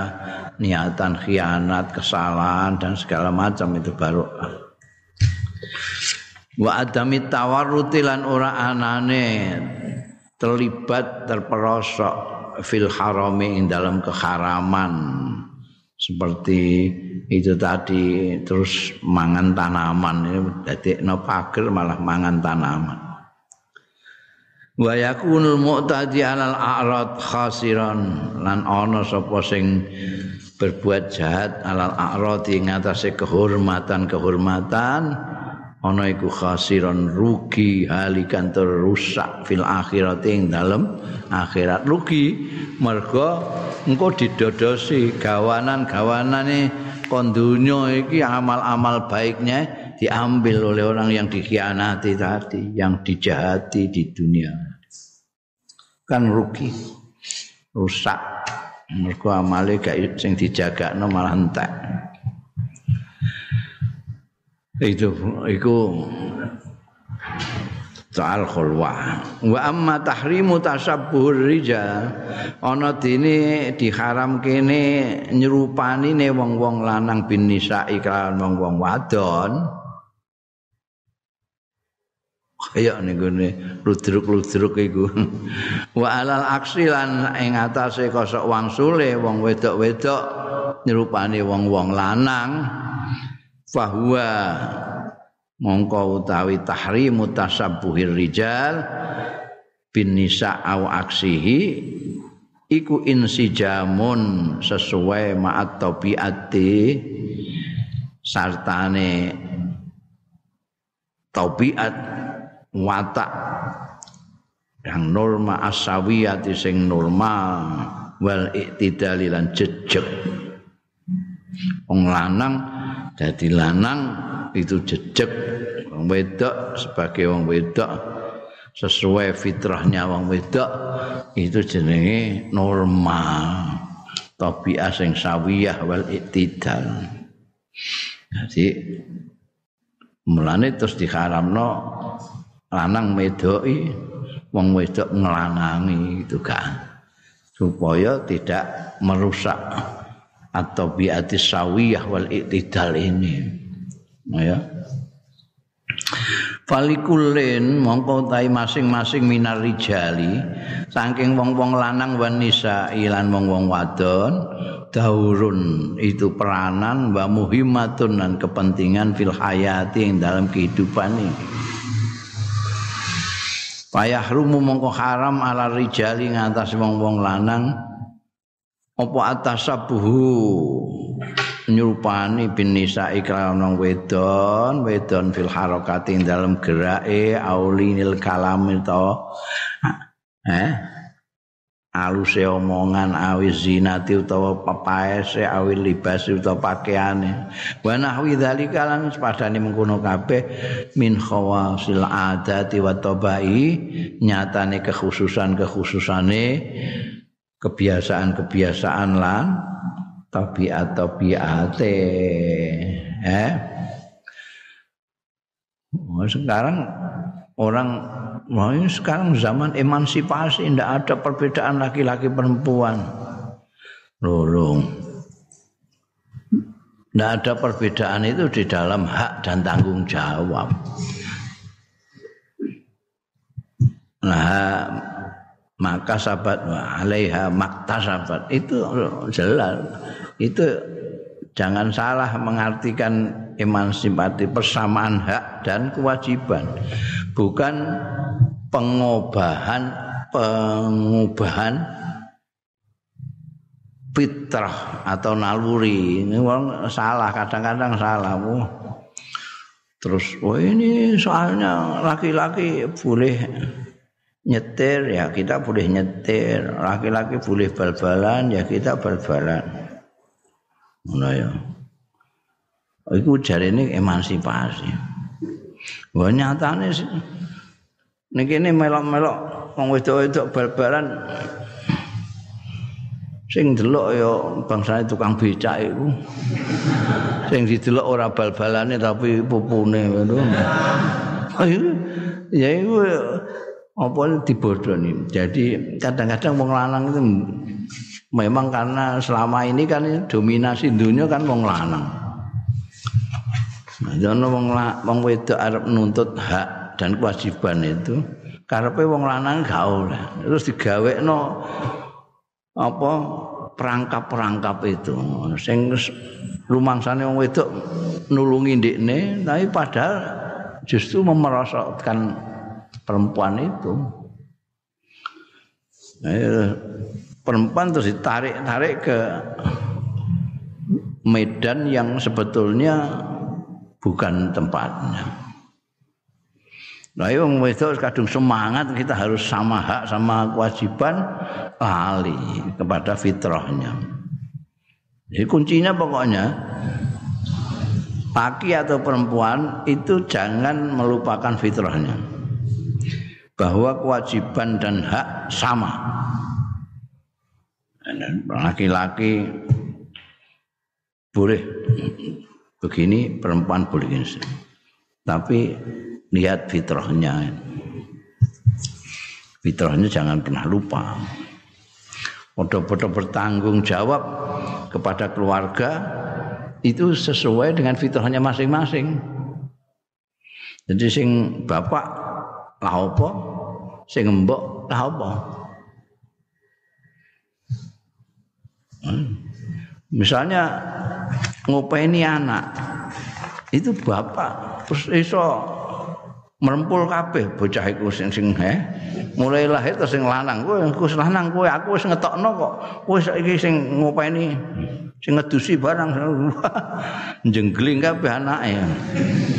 niatan khianat kesalahan dan segala macam itu baroa wa adami tawarruti lan ora anane terlibat terperosok fil harami ing dalam keharaman. Seperti itu tadi terus mangan tanaman. Ini dadi no pager malah mangan tanaman. Wa yakunul mu'tadi alal a'rad khasiran. Lan ana sapa sing berbuat jahat alal a'rad ing atase kehormatan-kehormatan ana iku khasiran rugi halikan terusak fil akhirat ing dalem akhirat rugi mergo engko didodosi gawanan-gawanane kon dunya iki amal-amal baiknya diambil oleh orang yang dikhianati tadi, yang dijahati di dunia. Kan rugi. Rusak. Mergo amale gak sing dijagakno malah entek. Itu iku soal khulwah wa amma tahrimu tasabbuhur rijal ana dene diharam kene nyerupani ne wong-wong lanang bin nisa iklan wong-wong wadon. Kaya niku ne ludruk-ludruk iku. Wa alal aksi lan ing atase kosok wangsule wong wedok-wedok nyerupani wong-wong lanang fahuwa. Mongko utawi tahrimu tasabbuhir rijal bin nisa au aksihi iku insijamun sesuai ma'at tabiati sartane tabiat watak yang norma asawiyati sing normal wal iktidali lan jejeg. Wong lanang dadi lanang itu jejak wong wedok sebagai wong wedok sesuai fitrahnya wong wedok itu jenenge normal. Tabiah sing sawiyah wal iktidal. Jadi mulane terus diharamno lanang medoki wong wedok ngelanangi itu kan. Supaya tidak merusak atau biati sawiyah wal iktidal ini ya Falikulin mongko tai masing-masing minar rijali saking wong-wong lanang wan nisa ilan wong-wong wadon daurun itu peranan wa muhimmatun dan kepentingan fil hayati yang dalam kehidupan ini. Payah rumu mongko haram ala rijali ngatas wong-wong lanang apa atasabuhu nyupani bin nisa iklan wedon wedon fil harakati dalam gerake aulinil kalam itu eh? Aluse omongan awi zinati utawa papaese awi libas utawa pakaiane. Wa nahwi dzalika lan padane mengkono kabeh min khawasil adati wa tabai nyatane kekhususan-kekhususane kebiasaan-kebiasaan lan tabiat tabiate eh sekarang orang mau sekarang zaman emansipasi tidak ada perbedaan laki-laki perempuan. Lulung tidak ada perbedaan itu di dalam hak dan tanggung jawab. Nah maka sahabat alaiha makta sahabat itu jelas. Itu jangan salah mengartikan emansipasi persamaan hak dan kewajiban. Bukan pengobahan pengubahan fitrah atau naluri. Ini orang salah kadang-kadang salah. Oh. terus oh ini soalnya laki-laki boleh nyetir ya kita boleh nyetir. Laki-laki boleh bal-balan ya kita bal-balan. Nah ya. Itu jari ini emansipasi. Wah nyatanya sih ini melok-melok orang wedok-wedok bal-balan sing delok ya bangsa tukang becak iku. Sing didelok ora bal-balane tapi pupune ngono. Ya iku apa dibodoni. Jadi kadang-kadang wong lanang itu memang karena selama ini kan dominasi dunia kan wong lanang. Jono wong wong wedok arep nuntut hak dan kewajiban itu karepe wong lanang gak oleh. Terus digawekno apa perangkap-perangkap itu sing rumangsane wong wedok nulungi ndekne tapi padahal justru memerosotkan perempuan itu. Nah, perempuan terus ditarik-tarik ke medan yang sebetulnya bukan tempatnya. Nah, yang itu kadung semangat kita harus sama hak sama kewajiban lali kepada fitrahnya. Jadi kuncinya pokoknya laki atau perempuan itu jangan melupakan fitrahnya bahwa kewajiban dan hak sama. Laki-laki boleh begini, perempuan boleh begini. Tapi lihat fitrahnya. Fitrahnya jangan pernah lupa. Bodoh-bodoh bertanggung jawab kepada keluarga itu sesuai dengan fitrahnya masing-masing. Jadi sing bapak lah apa? Sing lah apa? Misalnya ngopeni anak itu bapak terus iso merempul kabeh bocah iku sing sing he. Mulai lahir terus sing lanang kowe aku lanang kowe aku wis ngetokno kok. Kowe saiki sing ngopeni sing ngedusi barang jenggling kabeh anake.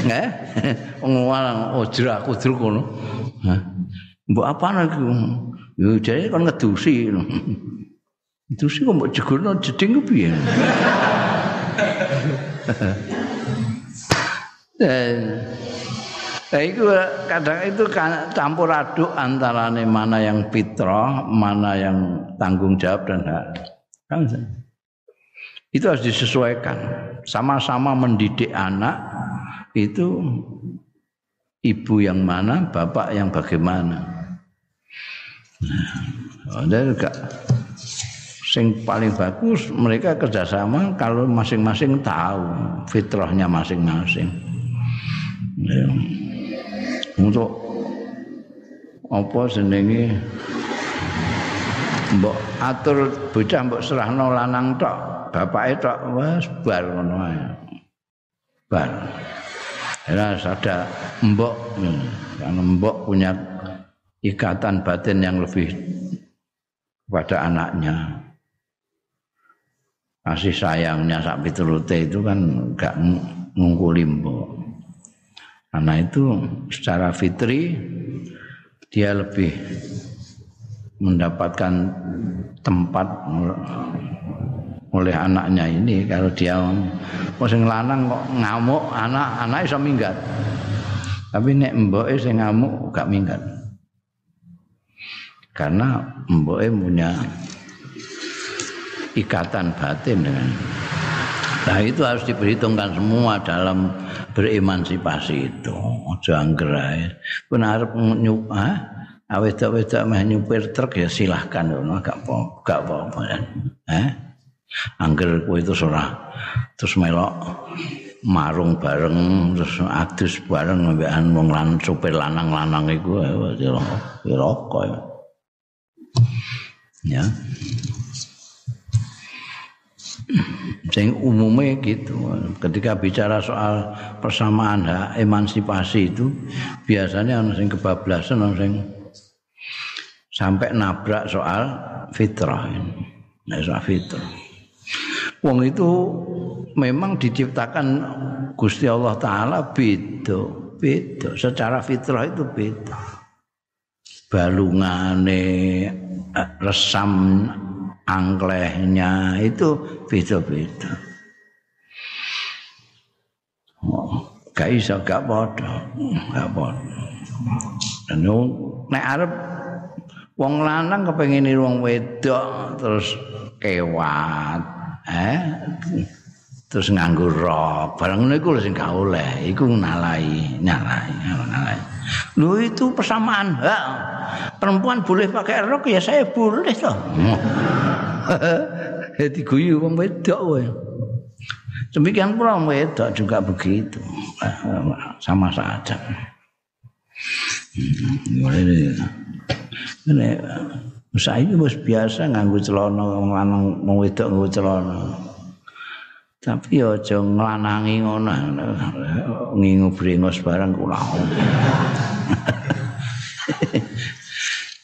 Nggih wong lanang ojra kudu kono mbok apane iku yo jare kon ngedusi. Ngedusi kok mbok jegurno jeding ku piye? Nah, itu kadang itu campur aduk antara mana yang fitrah, mana yang tanggung jawab dan hak. Kan itu harus disesuaikan. Sama-sama mendidik anak itu ibu yang mana bapak yang bagaimana. Nah, ada juga sing paling bagus mereka kerjasama kalau masing-masing tahu fitrahnya masing-masing. Ya. untuk apa senengi mbok atur bocah mbok serahno lanang tok bapake tok wis bar ngono ae. Bar. Era ada mbok karena mbok punya ikatan batin yang lebih pada anaknya. Kasih sayangnya sak piturute itu kan gak ngungkuli mbok. Karena itu secara fitri dia lebih mendapatkan tempat oleh anaknya ini. Kalau dia sing lanang kok ngamuk anak anak iso minggat. Tapi nek mboke sing ngamuk gak minggat. Karena mboke punya ikatan batin dengan nah itu harus diperhitungkan semua dalam beremansipasi itu. Aja angger ae. Pun arep nyupa awet-awet meh nyupir truk ya silahkan ngono gak gak apa-apa. Kan eh? Angger kowe itu ora terus melok marung bareng terus adus bareng mbekan wong lan supir lanang-lanang iku ya rokok ya. Sing umumnya gitu ketika bicara soal persamaan hak emansipasi itu biasanya orang sing kebablasan orang sing sampai nabrak soal fitrah nah, soal fitrah. Wong itu memang diciptakan Gusti Allah taala beda beda. Secara fitrah itu beda. Balungane resam angklehnya itu beda-beda. Oh, gak iso gak padha gak padha. Nek arep wong lanang kepengin niru wong wedok terus kewat eh terus nganggo rok. Barang ngono iku sing gak oleh iku nalai nalai nalai lu itu persamaan hak perempuan boleh pakai rok ya saya boleh toh. Jadi guyu wong wedok wae demikian pula wong wedok juga begitu. Sama saja. Ini Ini saiki wis biasa nganggo celana wong lanang wong wedok nganggo celana. Tapi aja nglanangi ngono. Ngingu brengos barang kula.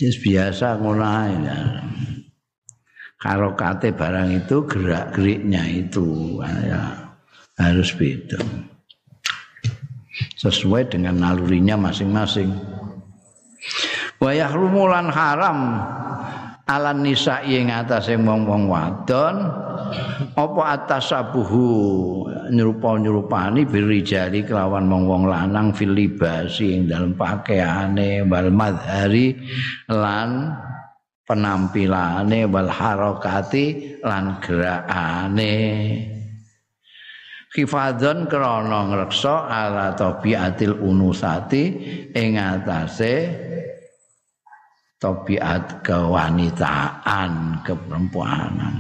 Wis biasa ngono ae. Karo kate barang itu gerak-geriknya itu ya, harus beda. Sesuai dengan nalurinya masing-masing. Wa yahrumulan haram. Alan nisa ing atase wong-wong wadon apa atasabuhu? Nyrupa-nyrupani birijali kelawan wong-wong lanang fil libasi ing dalem pakaiane wal madhari lan penampilane wal harakati lan gerakane hifadzon krana ngreksa ala tabiatil unusati ing atase tabiat kewanitaan keperempuanan.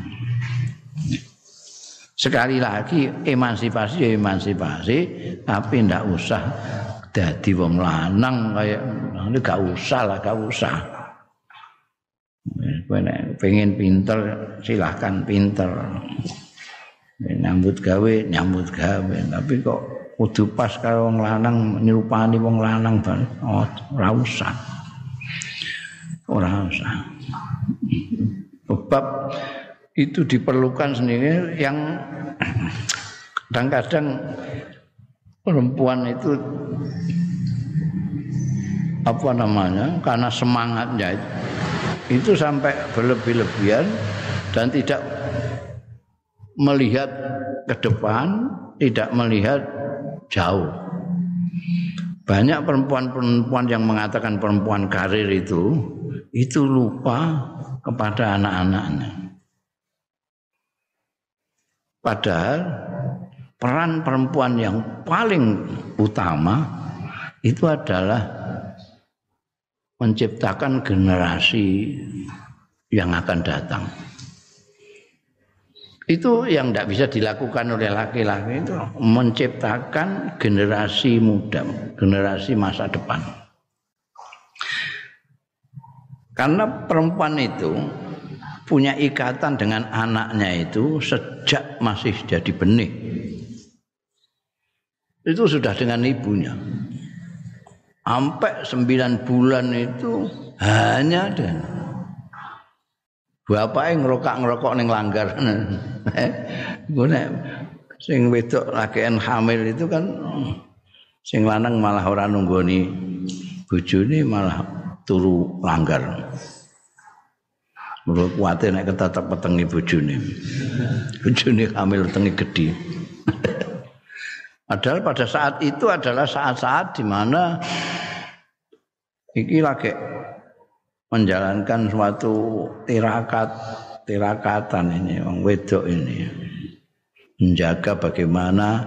Sekali lagi emansipasi ya emansipasi tapi ndak usah jadi wong lanang kayak ini gak usah lah gak usah. Pengen pinter silahkan pinter. Nyambut gawe nyambut gawe tapi kok kudu pas kalau wong lanang nyerupani wong lanang ban oh, ora usah Orang usah. Sebab itu diperlukan sendiri yang kadang-kadang perempuan itu apa namanya karena semangatnya itu sampai berlebih-lebihan dan tidak melihat ke depan, tidak melihat jauh. Banyak perempuan-perempuan yang mengatakan perempuan karir itu itu lupa kepada anak-anaknya. Padahal peran perempuan yang paling utama itu adalah menciptakan generasi yang akan datang. Itu yang tidak bisa dilakukan oleh laki-laki itu menciptakan generasi muda, generasi masa depan. Karena perempuan itu punya ikatan dengan anaknya itu sejak masih jadi benih. Itu sudah dengan ibunya. Sampai sembilan bulan itu hanya dan Bapak yang ngerokok ngerokok neng langgar. Gue sing wedok lakian hamil itu kan sing lanang malah orang nunggoni bojone malah turu langgar. Menurut kuatir nek ketatap petengi bojone. Bojone hamil tengi gede. Padahal pada saat itu adalah saat-saat di mana iki lagi menjalankan suatu tirakat tirakatan ini orang wedok ini menjaga bagaimana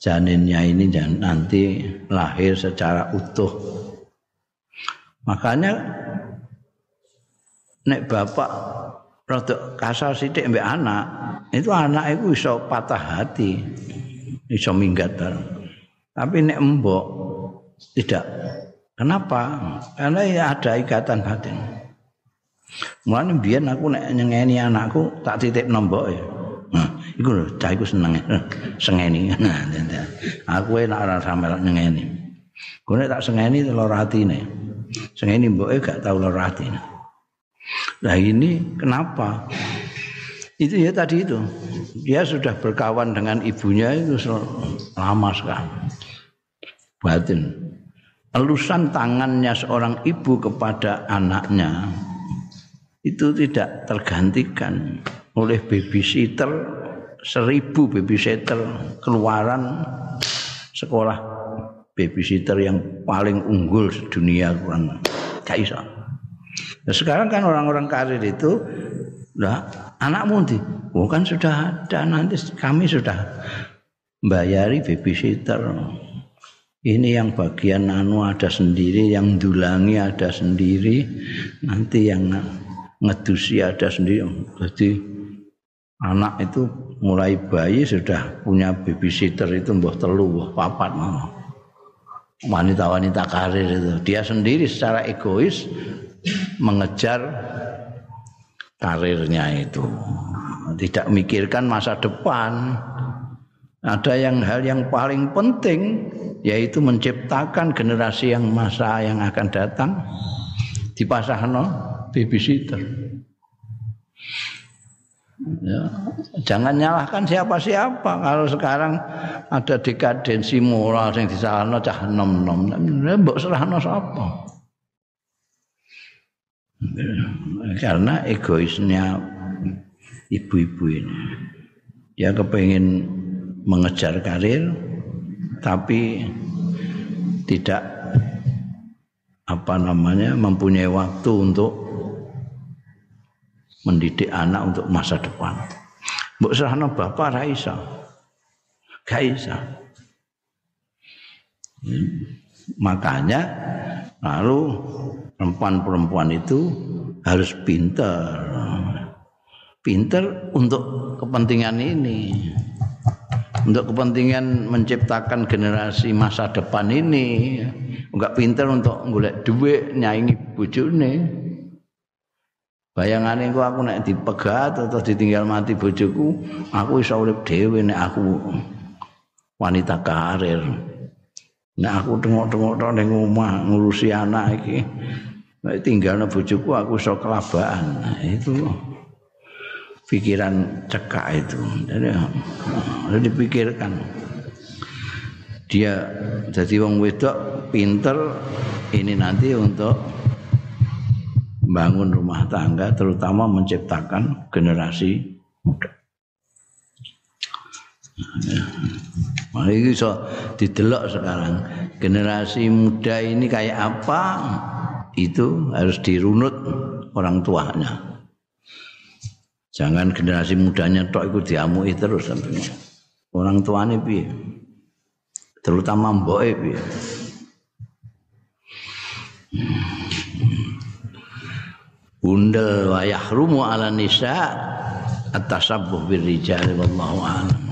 janinnya ini nanti lahir secara utuh makanya nek bapak rada kasar sithik mbek anak itu anak itu iso patah hati iso minggat tapi nek mbok tidak Kenapa? Karena ya ada ikatan batin. Mulane biyen aku nek nyengeni anakku tak titik nombok ya. Nah, iku lho, cah iku seneng. Sengeni. Nah, aku enak ora sampe nyengeni. Gue tak sengeni lor atine. Sengeni mboke gak tau lor atine. Nah ini kenapa? Itu ya tadi itu. Dia sudah berkawan dengan ibunya itu lama sekali. Batin elusan tangannya seorang ibu kepada anaknya itu tidak tergantikan oleh babysitter seribu babysitter keluaran sekolah babysitter yang paling unggul sedunia kurang. Gak iso. Nah, sekarang kan orang-orang karir itu lah anakmu nanti oh kan sudah ada nanti. Kami sudah bayari babysitter. Ini yang bagian anu ada sendiri, yang dulangi ada sendiri, nanti yang ngedusi ada sendiri. Jadi anak itu mulai bayi sudah punya babysitter itu mbah telu, mbah papat Wanita-wanita karir itu dia sendiri secara egois mengejar karirnya itu. Tidak mikirkan masa depan. Ada yang hal yang paling penting yaitu menciptakan generasi yang masa yang akan datang di pasahno babysitter. Ya, jangan nyalahkan siapa-siapa kalau sekarang ada dekadensi moral yang disalahno cah nom-nom. Mbok serahno sapa? Karena egoisnya ibu-ibu ini. Dia kepengen mengejar karir, tapi tidak apa namanya mempunyai waktu untuk mendidik anak untuk masa depan. Mbok serahno bapak ra iso. Gak iso. Makanya lalu perempuan-perempuan itu harus pinter. Pinter untuk kepentingan ini untuk kepentingan menciptakan generasi masa depan ini enggak pinter untuk golek duit nyaingi bojone bayangane kok aku nek dipegat atau ditinggal mati bojoku aku iso urip dhewe nek aku wanita karir nek aku tengok-tengok tok ning omah ngurusi anak iki nek tinggalno bojoku aku iso kelabaan nah, itu pikiran cekak itu. Jadi harus dipikirkan. Dia jadi wong wedok pinter ini nanti untuk bangun rumah tangga terutama menciptakan generasi muda. Nah, ini so didelok sekarang generasi muda ini kayak apa itu harus dirunut orang tuanya. Jangan generasi mudanya tok iku diamui terus sampai. Orang tuane piye? Terutama mboke piye? Bundel wa yahrumu ala nisa at-tasabbuh bir rijal wallahu a'lam.